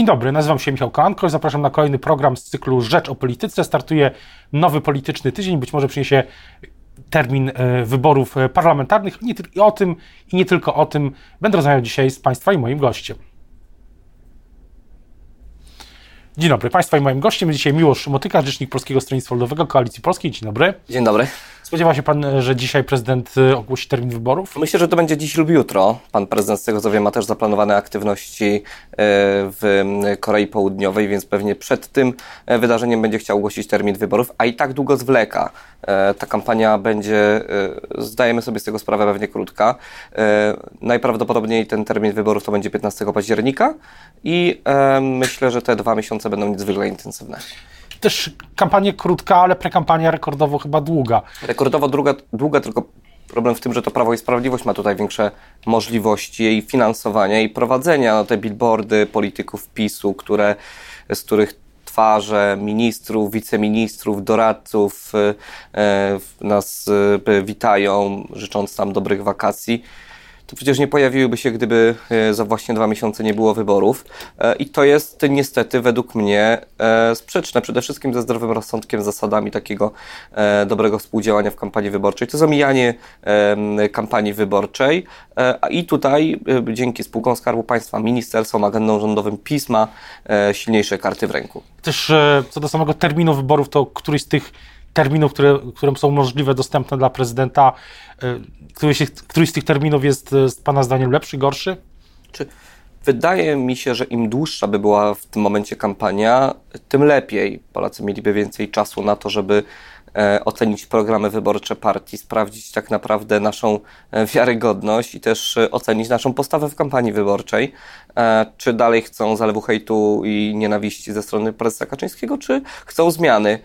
Dzień dobry, nazywam się Michał Kolanko zapraszam na kolejny program z cyklu Rzecz o Polityce. Startuje nowy polityczny tydzień, być może przyniesie termin e, wyborów e, parlamentarnych. I o tym i nie tylko o tym będę rozmawiał dzisiaj z Państwa i moim gościem. Dzień dobry Państwa i moim gościem jest dzisiaj Miłosz Motyka, rzecznik Polskiego Stronnictwa Ludowego, Koalicji Polskiej. Dzień dobry. Dzień dobry. Spodziewa się Pan, że dzisiaj prezydent y, ogłosi termin wyborów? Myślę, że to będzie dziś lub jutro. Pan prezydent, z tego co wiem, ma też zaplanowane aktywności y, w Korei Południowej, więc pewnie przed tym e, wydarzeniem będzie chciał ogłosić termin wyborów, a i tak długo zwleka. E, ta kampania będzie, e, zdajemy sobie z tego sprawę, pewnie krótka. Najprawdopodobniej ten termin wyborów to będzie 15 października i myślę, że te dwa miesiące będą niezwykle intensywne też kampania krótka, ale prekampania rekordowo chyba długa. Rekordowo długa, długa tylko problem w tym, że to Prawo i Sprawiedliwość ma tutaj większe możliwości jej finansowania i prowadzenia. No, te billboardy polityków PiSu, które, z których twarze ministrów, wiceministrów, doradców e, nas e, witają, życząc nam dobrych wakacji to przecież nie pojawiłyby się, gdyby e, za właśnie dwa miesiące nie było wyborów. E, I to jest niestety według mnie e, sprzeczne przede wszystkim ze zdrowym rozsądkiem, zasadami takiego dobrego współdziałania w kampanii wyborczej. To zamijanie kampanii wyborczej. I tutaj dzięki spółkom Skarbu Państwa, ministerstwom, agendą rządowym pisma silniejsze karty w ręku. Też co do samego terminu wyborów, to któryś z tych terminów, które, które są możliwe, dostępne dla prezydenta, e, któryś, któryś z tych terminów jest e, z Pana zdaniem lepszy, gorszy? Czy wydaje mi się, że im dłuższa by była w tym momencie kampania, tym lepiej. Polacy mieliby więcej czasu na to, żeby ocenić programy wyborcze partii, sprawdzić tak naprawdę naszą e, wiarygodność i też e, ocenić naszą postawę w kampanii wyborczej. Czy dalej chcą zalewu hejtu i nienawiści ze strony prezesa Kaczyńskiego, czy chcą zmiany.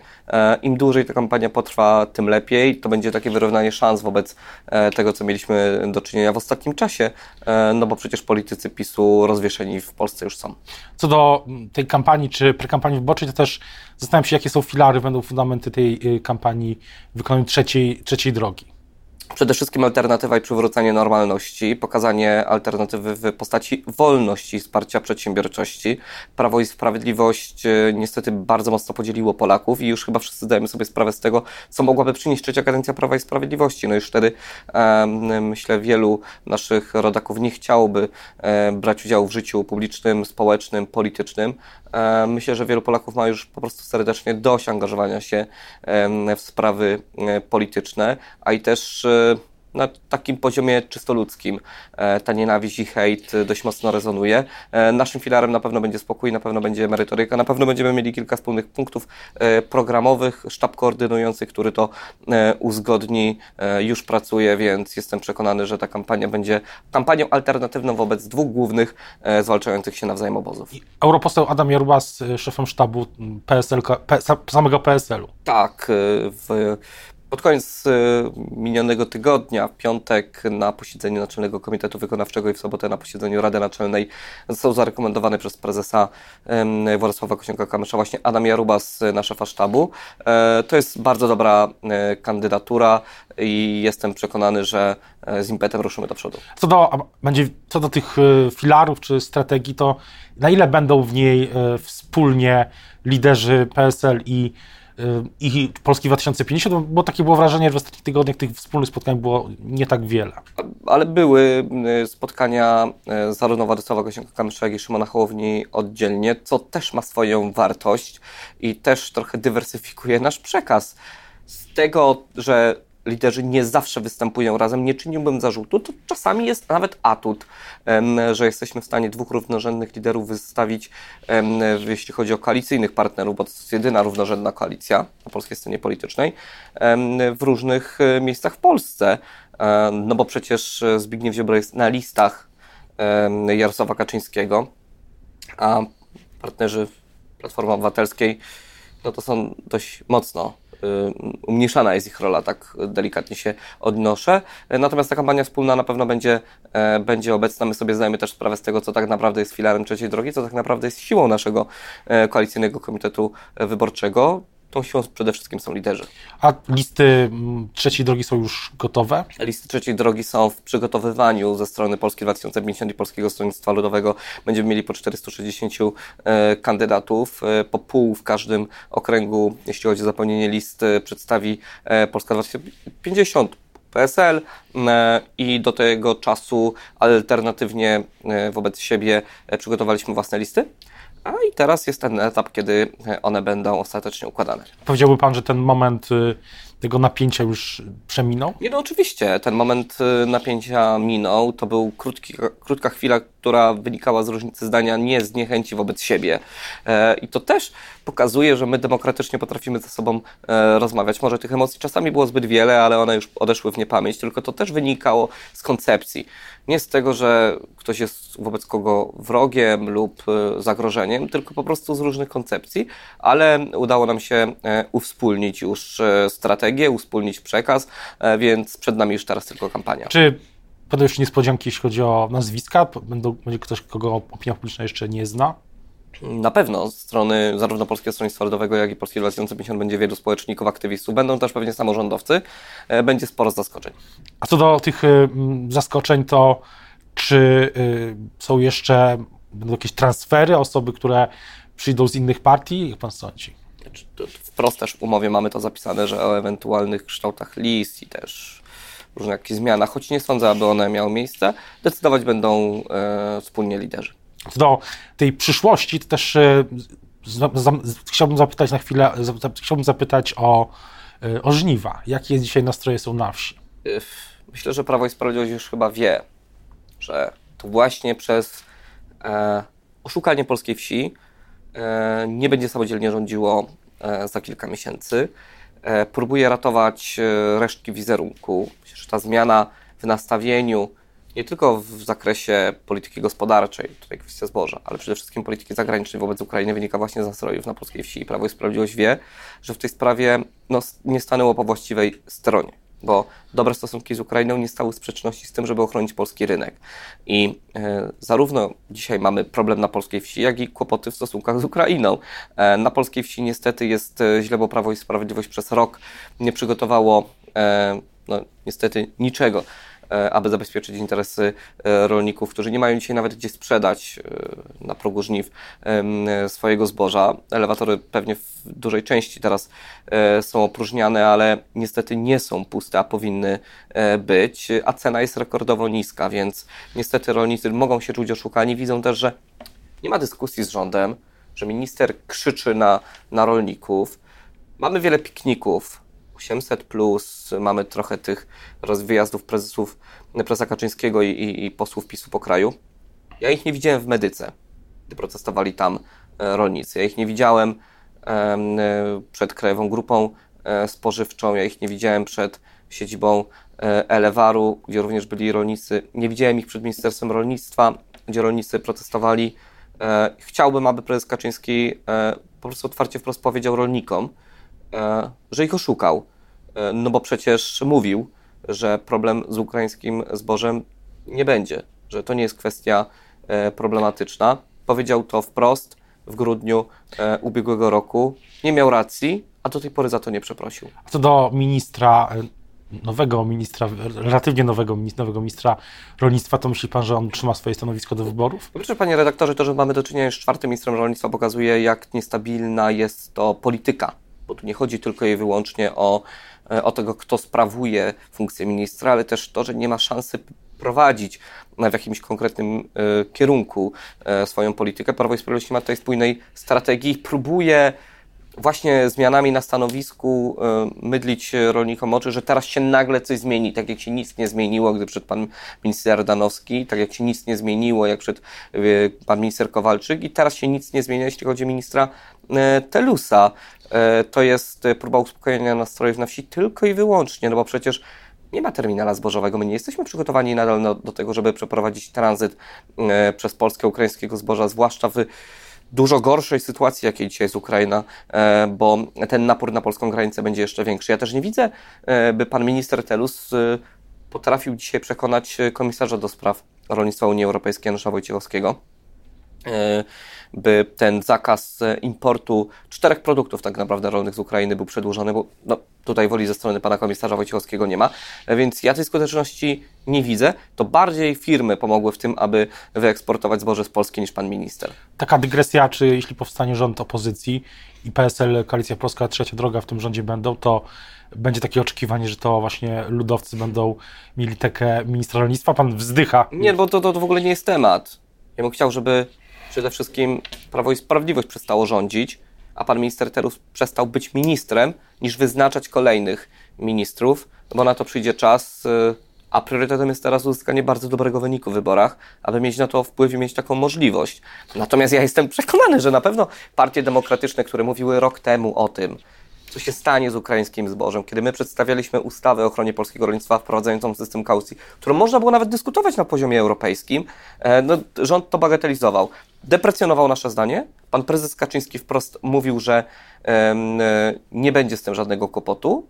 Im dłużej ta kampania potrwa, tym lepiej. To będzie takie wyrównanie szans wobec tego, co mieliśmy do czynienia w ostatnim czasie, no bo przecież politycy PiSu rozwieszeni w Polsce już są. Co do tej kampanii czy prekampanii wyborczej, to też zastanawiam się, jakie są filary, będą fundamenty tej kampanii kampanii wykonaniu trzeciej, trzeciej drogi. Przede wszystkim alternatywa i przywrócenie normalności, pokazanie alternatywy w postaci wolności, wsparcia przedsiębiorczości. Prawo i Sprawiedliwość e, niestety bardzo mocno podzieliło Polaków i już chyba wszyscy zdajemy sobie sprawę z tego, co mogłaby przynieść trzecia kadencja Prawa i Sprawiedliwości. No już wtedy e, myślę, wielu naszych rodaków nie chciałoby e, brać udziału w życiu publicznym, społecznym, politycznym. E, myślę, że wielu Polaków ma już po prostu serdecznie dość angażowania się w sprawy e, polityczne, a i też e, na takim poziomie czysto ludzkim e, ta nienawiść i hejt dość mocno rezonuje. E, naszym filarem na pewno będzie spokój, na pewno będzie merytoryka, na pewno będziemy mieli kilka wspólnych punktów e, programowych. Sztab koordynujący, który to uzgodni, już pracuje, więc jestem przekonany, że ta kampania będzie kampanią alternatywną wobec dwóch głównych zwalczających się nawzajem obozów. Europoseł Adam Jarubas, szefem sztabu PSL, samego PSL-u. Tak, w pod koniec y, minionego tygodnia, w piątek na posiedzeniu Naczelnego Komitetu Wykonawczego i w sobotę na posiedzeniu Rady Naczelnej został zarekomendowany przez prezesa Władysława Kośniaka-Kamysza właśnie Adam Jarubas na szefa sztabu. E, to jest bardzo dobra e, kandydatura i jestem przekonany, że e, z impetem ruszymy do przodu. Co do, będzie, co do tych filarów czy strategii, to na ile będą w niej wspólnie liderzy PSL i i Polski 2050, bo takie było wrażenie, że w ostatnich tygodniach tych wspólnych spotkań było nie tak wiele. Ale były y, spotkania y, zarówno Władysława Kośniaka-Kamysza, jak i Szymona Hołowni oddzielnie, co też ma swoją wartość i też trochę dywersyfikuje nasz przekaz. Z tego, że liderzy nie zawsze występują razem, nie czyniłbym zarzutu, to czasami jest nawet atut, że jesteśmy w stanie dwóch równorzędnych liderów wystawić, jeśli chodzi o koalicyjnych partnerów, bo to jest jedyna równorzędna koalicja na polskiej scenie politycznej, w różnych e, miejscach w Polsce. No bo przecież Zbigniew Ziobro jest na listach Jarosława Kaczyńskiego, a partnerzy Platformy Obywatelskiej no to są dość mocno umniejszana jest ich rola, tak delikatnie się odnoszę. Natomiast ta kampania wspólna na pewno będzie, e, będzie obecna. My sobie zdajemy też sprawę z tego, co tak naprawdę jest filarem trzeciej drogi, co tak naprawdę jest siłą naszego e, koalicyjnego komitetu wyborczego. Tą siłą przede wszystkim są liderzy. A listy mm, trzeciej drogi są już gotowe? Listy trzeciej drogi są w przygotowywaniu ze strony Polski 2050 i Polskiego Stronnictwa Ludowego. Będziemy mieli po 460 e, kandydatów, e, po pół w każdym okręgu, jeśli chodzi o zapełnienie list, e, przedstawi e, Polska 2050. PSL i do tego czasu alternatywnie wobec siebie przygotowaliśmy własne listy. A i teraz jest ten etap, kiedy one będą ostatecznie układane. Powiedziałby Pan, że ten moment y, tego napięcia już przeminął? Nie, no oczywiście. Ten moment y, napięcia minął. To był krótki, krótka chwila, która wynikała z różnicy zdania, nie z niechęci wobec siebie. E, I to też pokazuje, że my demokratycznie potrafimy ze sobą e, rozmawiać. Może tych emocji czasami było zbyt wiele, ale one już odeszły w niepamięć, tylko to też wynikało z koncepcji. Nie z tego, że ktoś jest wobec kogo wrogiem lub e, zagrożeniem, tylko po prostu z różnych koncepcji, ale udało nam się uwspólnić już strategię, uwspólnić przekaz, więc przed nami już teraz tylko kampania. Czy Będą jeszcze niespodzianki, jeśli chodzi o nazwiska? Będą, będzie ktoś, kogo opinia publiczna jeszcze nie zna? Na pewno z strony zarówno Polskiego Stronnictwa Ludowego, jak i Polskiego 2050 będzie wielu społeczników, aktywistów. Będą też pewnie samorządowcy. E, będzie sporo zaskoczeń. A co do tych y, zaskoczeń, to czy y, są jeszcze będą jakieś transfery, osoby, które przyjdą z innych partii? Jak pan sądzi? Znaczy, wprost też w umowie mamy to zapisane, że o ewentualnych kształtach list i też różnych jakichś zmianach, choć nie sądzę, aby one miały miejsce, decydować będą e, wspólnie liderzy. Do tej przyszłości to też e, chciałbym zapytać na chwilę, chciałbym zapytać o, e, o żniwa. Jakie dzisiaj nastroje są na wsi? E, myślę, że Prawo i Sprawiedliwość już chyba wie, że to właśnie przez e, oszukanie polskiej wsi nie będzie samodzielnie rządziło e, za kilka miesięcy. E, próbuje ratować e, resztki wizerunku. Myślę, że ta zmiana w nastawieniu nie tylko w zakresie polityki gospodarczej, tutaj kwestia zboża, ale przede wszystkim polityki zagranicznej wobec Ukrainy wynika właśnie z nastrojów na polskiej wsi. Prawo i Sprawiedliwość wie, że w tej sprawie no, nie stanęło po właściwej stronie bo dobre stosunki z Ukrainą nie stały w sprzeczności z tym, żeby ochronić polski rynek. I e, zarówno dzisiaj mamy problem na polskiej wsi, jak i kłopoty w stosunkach z Ukrainą. E, na polskiej wsi niestety jest e, źle, bo Prawo i Sprawiedliwość przez rok nie przygotowało e, no, niestety niczego aby zabezpieczyć interesy e, rolników, którzy nie mają dzisiaj nawet gdzie sprzedać e, na progu żniw swojego zboża. Elewatory pewnie w dużej części teraz są opróżniane, ale niestety nie są puste, a powinny być, a cena jest rekordowo niska, więc niestety rolnicy mogą się czuć oszukani. Widzą też, że nie ma dyskusji z rządem, że minister krzyczy na, na rolników. Mamy wiele pikników, 800, plus mamy trochę tych wyjazdów prezesów prezesa Kaczyńskiego i, i, i posłów PiSu po kraju. Ja ich nie widziałem w Medyce, gdy protestowali tam e, rolnicy. Ja ich nie widziałem e, przed Krajową Grupą e, Spożywczą, ja ich nie widziałem przed siedzibą Elewaru, gdzie również byli rolnicy. Nie widziałem ich przed Ministerstwem Rolnictwa, gdzie rolnicy protestowali. Chciałbym, aby prezes Kaczyński po prostu otwarcie wprost powiedział rolnikom, że ich oszukał. E, no bo przecież mówił, że problem z ukraińskim zbożem nie będzie, że to nie jest kwestia e, problematyczna. Powiedział to wprost w grudniu ubiegłego roku. Nie miał racji, a do tej pory za to nie przeprosił. A co do ministra, nowego ministra, relatywnie nowego, nowego ministra rolnictwa, to myśli pan, że on trzyma swoje stanowisko do wyborów? Proszę panie redaktorze, to, że mamy do czynienia z czwartym ministrem rolnictwa pokazuje, jak niestabilna jest to polityka bo tu nie chodzi tylko i wyłącznie o, e, o tego, kto sprawuje funkcję ministra, ale też to, że nie ma szansy prowadzić w jakimś konkretnym y, kierunku y, swoją politykę. Prawo i Sprawiedliwość nie ma tutaj spójnej strategii, próbuje właśnie zmianami na stanowisku y, mydlić rolnikom oczy, że teraz się nagle coś zmieni, tak jak się nic nie zmieniło, gdy przed pan minister Danowski, tak jak się nic nie zmieniło, jak przed y, pan minister Kowalczyk i teraz się nic nie zmienia, jeśli chodzi o ministra y, Telusa. To jest próba uspokojenia nastrojów na wsi tylko i wyłącznie, no bo przecież nie ma terminala zbożowego. My nie jesteśmy przygotowani nadal do tego, żeby przeprowadzić tranzyt przez Polskę ukraińskiego zboża, zwłaszcza w dużo gorszej sytuacji, jakiej dzisiaj jest Ukraina, e, bo ten napór na polską granicę będzie jeszcze większy. Ja też nie widzę, e, by pan minister Telus e, potrafił dzisiaj przekonać komisarza do spraw rolnictwa Unii Europejskiej Janusza Wojciechowskiego. By ten zakaz importu czterech produktów tak naprawdę rolnych z Ukrainy był przedłużony, bo no, tutaj woli ze strony pana komisarza Wojciechowskiego nie ma, więc ja tej skuteczności nie widzę. To bardziej firmy pomogły w tym, aby wyeksportować zboże z Polski niż pan minister. Taka dygresja, czy jeśli powstanie rząd opozycji i PSL, Koalicja Polska, Trzecia Droga w tym rządzie będą, to będzie takie oczekiwanie, że to właśnie ludowcy będą mieli tekę ministra rolnictwa. Pan wzdycha. Nie, bo to, to, to w ogóle nie jest temat. Ja bym chciał, żeby przede wszystkim Prawo i Sprawiedliwość przestało rządzić, a pan minister Terus przestał być ministrem, niż wyznaczać kolejnych ministrów, bo na to przyjdzie czas, y, a priorytetem jest teraz uzyskanie bardzo dobrego wyniku w wyborach, aby mieć na to wpływ i mieć taką możliwość. Natomiast ja jestem przekonany, że na pewno partie demokratyczne, które mówiły rok temu o tym, co się stanie z ukraińskim zbożem, kiedy my przedstawialiśmy ustawę o ochronie polskiego rolnictwa wprowadzającą system kaucji, którą można było nawet dyskutować na poziomie europejskim, e, no, rząd to bagatelizował. Deprecjonował nasze zdanie. Pan prezes Kaczyński wprost mówił, że e, nie będzie z tym żadnego kłopotu.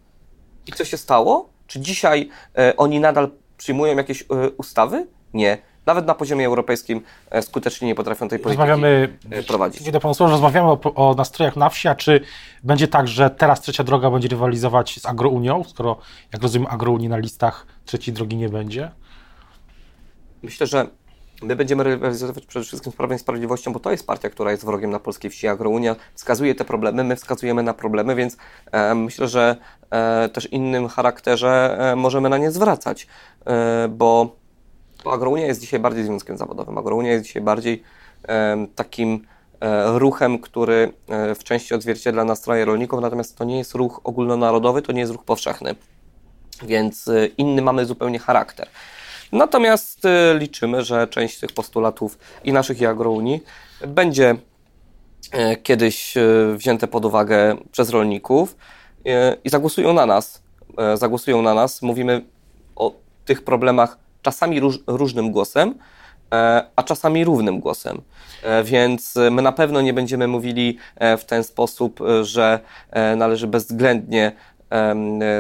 I co się stało? Czy dzisiaj e, oni nadal przyjmują jakieś ustawy? Nie nawet na poziomie europejskim e, skutecznie nie potrafią tej polityki rozmawiamy, e, prowadzić. Kiedy pan słowo, rozmawiamy o, o, nastrojach na wsi, a czy będzie tak, że teraz Trzecia Droga będzie rywalizować z Agrounią, skoro, jak rozumiem, Agrounii na listach Trzeciej Drogi nie będzie? Myślę, że My będziemy rywalizować przede wszystkim z Prawem i Sprawiedliwością, bo to jest partia, która jest wrogiem na polskiej wsi. Agrounia wskazuje te problemy, my wskazujemy na problemy, więc e, myślę, że e, też innym charakterze e, możemy na nie zwracać, e, bo Agrounia jest dzisiaj bardziej związkiem zawodowym. Agrounia jest dzisiaj bardziej takim e, ruchem, który e, w części odzwierciedla nastroje rolników, natomiast to nie jest ruch ogólnonarodowy, to nie jest ruch powszechny. Więc e, inny mamy zupełnie charakter. Natomiast liczymy, że część tych postulatów i naszych i Agrounii będzie kiedyś wzięte pod uwagę przez rolników i zagłosują na nas. Zagłosują na nas. Mówimy o tych problemach czasami róż, różnym głosem, e, a czasami równym głosem. E, więc my na pewno nie będziemy mówili e, w ten sposób, że należy bezwzględnie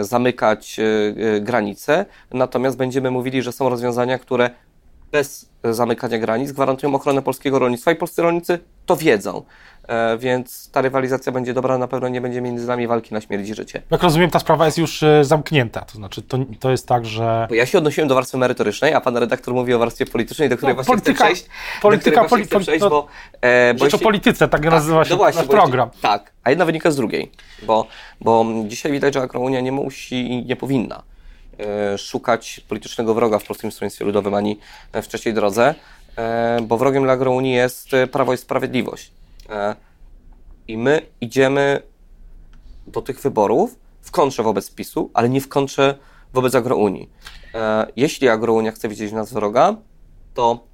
zamykać granice, natomiast będziemy mówili, że są rozwiązania, które bez zamykania granic gwarantują ochronę polskiego rolnictwa i polscy rolnicy to wiedzą. E, więc ta rywalizacja będzie dobra, na pewno nie będzie między nami walki na śmierć i życie. Jak rozumiem, ta sprawa jest już e, zamknięta, to znaczy to, to jest tak, że... Bo ja się odnosiłem do warstwy merytorycznej, a pan redaktor mówi o warstwie politycznej, do której no, właśnie polityka, chcę przejść. Polityka, poli, chcę przejść, to, bo, e, bo jeśli... to polityce, tak, tak nazywa się no właśnie, nasz program. Jeśli, tak, a jedna wynika z drugiej, bo, bo dzisiaj widać, że Akronia nie musi i nie powinna szukać politycznego wroga w Polskim Stronnictwie Ludowym ani w trzeciej drodze, e, bo wrogiem dla Agrounii jest Prawo i Sprawiedliwość. E, i my idziemy do tych wyborów w kontrze wobec PiSu, ale nie w kontrze wobec Agrounii. E, jeśli Agrounia chce widzieć nas wroga, to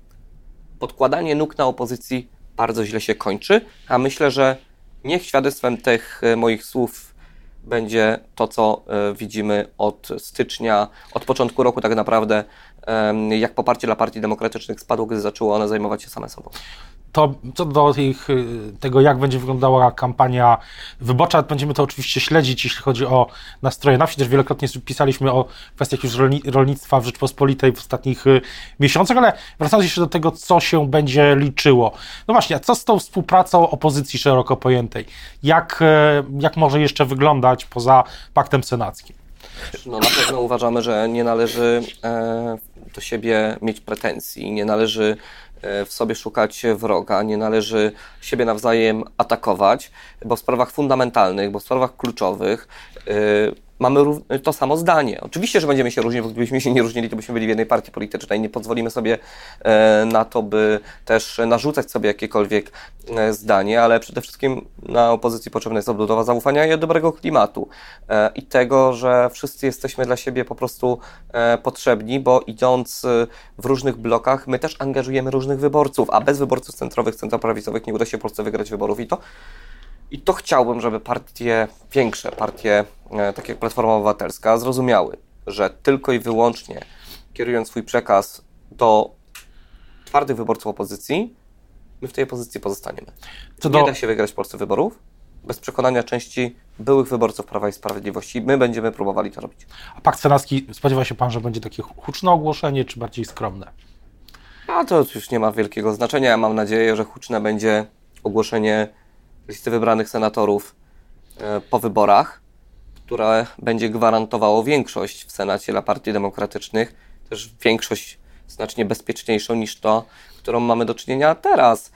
podkładanie nóg na opozycji bardzo źle się kończy, a myślę, że niech świadectwem tych e, moich słów będzie to, co e, widzimy od stycznia, od początku roku tak naprawdę, jak poparcie dla partii demokratycznych spadło, gdy zaczęło one zajmować się same sobą to co do ich, y, tego, jak będzie wyglądała kampania wyborcza, będziemy to oczywiście śledzić, jeśli chodzi o nastroje na wsi. Też wielokrotnie pisaliśmy o kwestiach już rolnictwa w Rzeczpospolitej w ostatnich y, miesiącach, ale wracając jeszcze do tego, co się będzie liczyło. No właśnie, co z tą współpracą opozycji szeroko pojętej? Jak, y, jak może jeszcze wyglądać poza paktem senackim? No na pewno uważamy, że nie należy e, do siebie mieć pretensji, nie należy w sobie szukać wroga, nie należy siebie nawzajem atakować, bo w sprawach fundamentalnych, bo w sprawach kluczowych e, mamy to samo zdanie. Oczywiście, że będziemy się różnić, bo gdybyśmy się nie różnili, to byśmy byli w jednej partii politycznej. Nie pozwolimy sobie e, na to, by też narzucać sobie jakiekolwiek e, zdanie, ale przede wszystkim na opozycji potrzebna jest odbudowa zaufania i dobrego klimatu. E, I tego, że wszyscy jesteśmy dla siebie po prostu potrzebni, bo idąc w różnych blokach, my też angażujemy różnych wyborców, a bez wyborców centrowych, centroprawicowych nie uda się Polsce wygrać wyborów. I to i to chciałbym, żeby partie, większe partie, e, takie jak Platforma Obywatelska, zrozumiały, że tylko i wyłącznie kierując swój przekaz do twardych wyborców opozycji, my w tej opozycji pozostaniemy. Nie do... da się wygrać w Polsce wyborów bez przekonania części byłych wyborców Prawa i Sprawiedliwości. My będziemy próbowali to robić. A pakt senacki, spodziewa się Pan, że będzie takie huczne ogłoszenie, czy bardziej skromne? A to już nie ma wielkiego znaczenia. Ja mam nadzieję, że huczne będzie ogłoszenie listy wybranych senatorów e, po wyborach, które będzie gwarantowało większość w Senacie dla partii demokratycznych, też większość znacznie bezpieczniejszą niż to, którą mamy do czynienia teraz.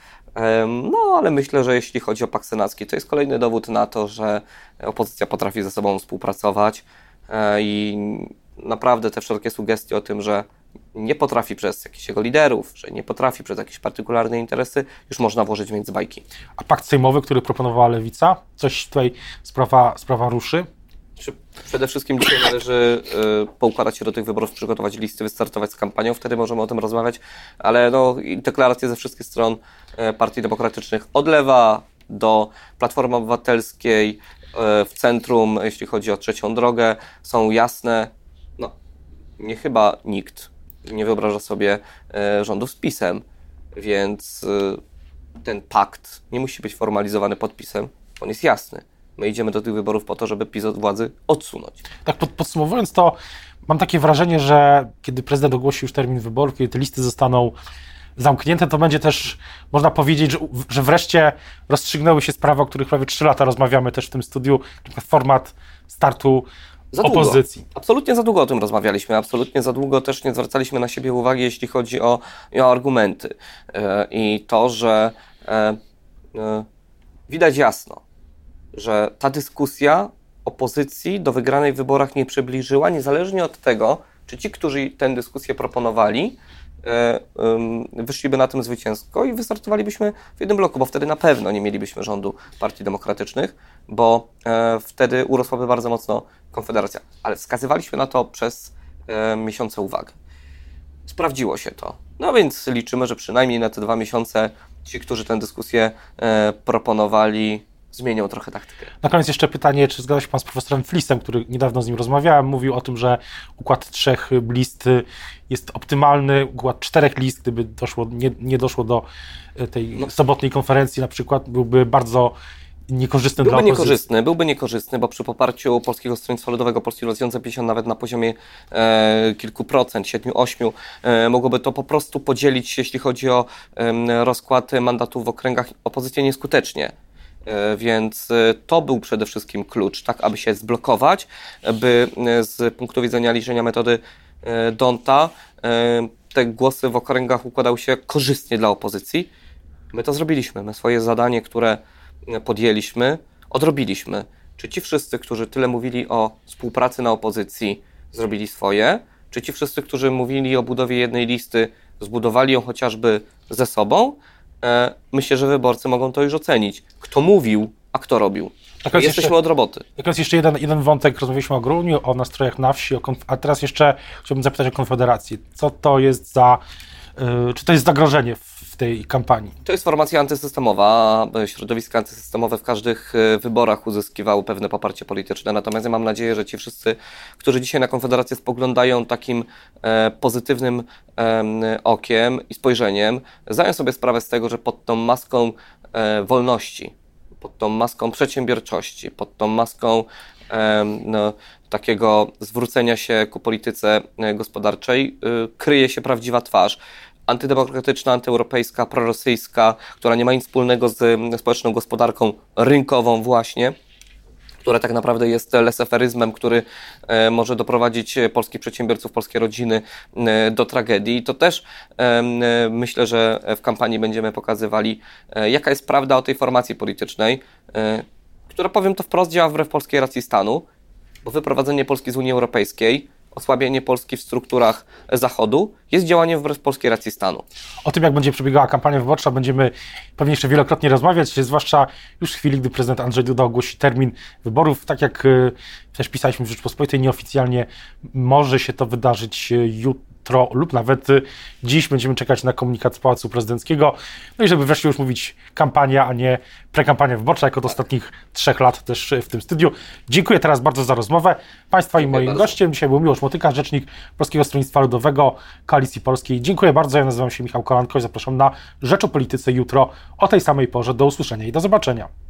No, ale myślę, że jeśli chodzi o Pakt Senacki, to jest kolejny dowód na to, że opozycja potrafi ze sobą współpracować e, i naprawdę te wszelkie sugestie o tym, że nie potrafi przez jakichś jego liderów, że nie potrafi przez jakieś partykularne interesy, już można włożyć między bajki. A pakt sejmowy, który proponowała Lewica, coś tutaj sprawa, sprawa ruszy? Przede wszystkim dzisiaj należy y, poukładać się do tych wyborów, przygotować listy, wystartować z kampanią, wtedy możemy o tym rozmawiać, ale no, deklaracje ze wszystkich stron y, partii demokratycznych od lewa do Platformy Obywatelskiej y, w centrum, jeśli chodzi o trzecią drogę, są jasne. No, nie chyba nikt nie wyobraża sobie y, rządu z PiSem, więc y, ten pakt nie musi być formalizowany podpisem, on jest jasny. My idziemy do tych wyborów po to, żeby PiS od władzy odsunąć. Tak pod, podsumowując to, mam takie wrażenie, że kiedy prezydent ogłosi już termin wyborów, kiedy te listy zostaną zamknięte, to będzie też, można powiedzieć, że, że wreszcie rozstrzygnęły się sprawy, o których prawie 3 lata rozmawiamy też w tym studiu, format startu za opozycji. Długo. Absolutnie za długo o tym rozmawialiśmy, absolutnie za długo też nie zwracaliśmy na siebie uwagi, jeśli chodzi o, o argumenty. Yy, I to, że yy, yy, widać jasno, że ta dyskusja opozycji do wygranej w wyborach nie przybliżyła, niezależnie od tego, czy ci, którzy tę dyskusję proponowali, e, wyszliby na tym zwycięsko i wystartowalibyśmy w jednym bloku, bo wtedy na pewno nie mielibyśmy rządu partii demokratycznych, bo e, wtedy urosłaby bardzo mocno Konfederacja. Ale wskazywaliśmy na to przez e, miesiące uwagę. Sprawdziło się to. No więc liczymy, że przynajmniej na te dwa miesiące ci, którzy tę dyskusję proponowali, zmienią trochę taktykę. Na koniec jeszcze pytanie, czy zgadza się Pan z profesorem Flisem, który niedawno z nim rozmawiałem, mówił o tym, że układ trzech list jest optymalny, układ czterech list, gdyby doszło, nie, nie doszło do e, tej no. sobotniej konferencji na przykład, byłby bardzo niekorzystny byłby dla niekorzystny, Byłby niekorzystny, bo przy poparciu Polskiego Stronnictwa Ludowego, Polskiego 2050 nawet na poziomie e, kilku procent, 7-8, e, mogłoby to po prostu podzielić, jeśli chodzi o e, rozkład mandatów w okręgach opozycji nieskutecznie. E, więc e, to był przede wszystkim klucz, tak aby się zblokować, by e, z punktu widzenia liczenia metody Donta te głosy w okręgach układały się korzystnie dla opozycji. My to zrobiliśmy. My swoje zadanie, które podjęliśmy, odrobiliśmy. Czy ci wszyscy, którzy tyle mówili o współpracy na opozycji, zrobili swoje? Czy ci wszyscy, którzy mówili o budowie jednej listy, zbudowali ją chociażby ze sobą? E, myślę, że wyborcy mogą to już ocenić. Kto mówił, a kto robił. Jesteśmy jeszcze, od roboty. jest jeszcze jeden, jeden wątek. Rozmawialiśmy o Gruniu, o nastrojach na wsi, a teraz jeszcze chciałbym zapytać o Konfederacji. Co to jest za, yy, czy to jest zagrożenie w tej kampanii? To jest formacja antysystemowa. Środowiska antysystemowe w każdych e, wyborach uzyskiwały pewne poparcie polityczne. Natomiast ja mam nadzieję, że ci wszyscy, którzy dzisiaj na Konfederację spoglądają takim e, pozytywnym e, okiem i spojrzeniem, zdają sobie sprawę z tego, że pod tą maską e, wolności, pod tą maską przedsiębiorczości, pod tą maską e, no, takiego zwrócenia się ku polityce e, gospodarczej kryje się prawdziwa twarz antydemokratyczna, antyeuropejska, prorosyjska, która nie ma nic wspólnego z społeczną gospodarką rynkową właśnie, która tak naprawdę jest leseferyzmem, który e, może doprowadzić polskich przedsiębiorców, polskie rodziny e, do tragedii. I to też e, myślę, że w kampanii będziemy pokazywali, jaka jest prawda o tej formacji politycznej, która powiem to wprost działa wbrew polskiej racji stanu, bo wyprowadzenie Polski z Unii Europejskiej osłabienie Polski w strukturach Zachodu jest działaniem wbrew polskiej racji stanu. O tym, jak będzie przebiegała kampania wyborcza, będziemy pewnie jeszcze wielokrotnie rozmawiać, zwłaszcza już w chwili, gdy prezydent Andrzej Duda ogłosi termin wyborów. Tak jak e, też pisaliśmy w Rzeczpospolitej, nieoficjalnie może się to wydarzyć jutro jutro lub nawet y, dziś będziemy czekać na komunikat z Pałacu Prezydenckiego. No i żeby wreszcie już mówić kampania, a nie prekampania wyborcza, jak od ostatnich trzech lat też w tym studiu. Dziękuję teraz bardzo za rozmowę. Państwa Dziękuję i moim bardzo. gościem dzisiaj był Miłosz Motyka, rzecznik Polskiego Stronnictwa Ludowego Koalicji Polskiej. Dziękuję bardzo. Ja nazywam się Michał Kolanko i zapraszam na Rzecz o Polityce jutro o tej samej porze. Do usłyszenia i do zobaczenia.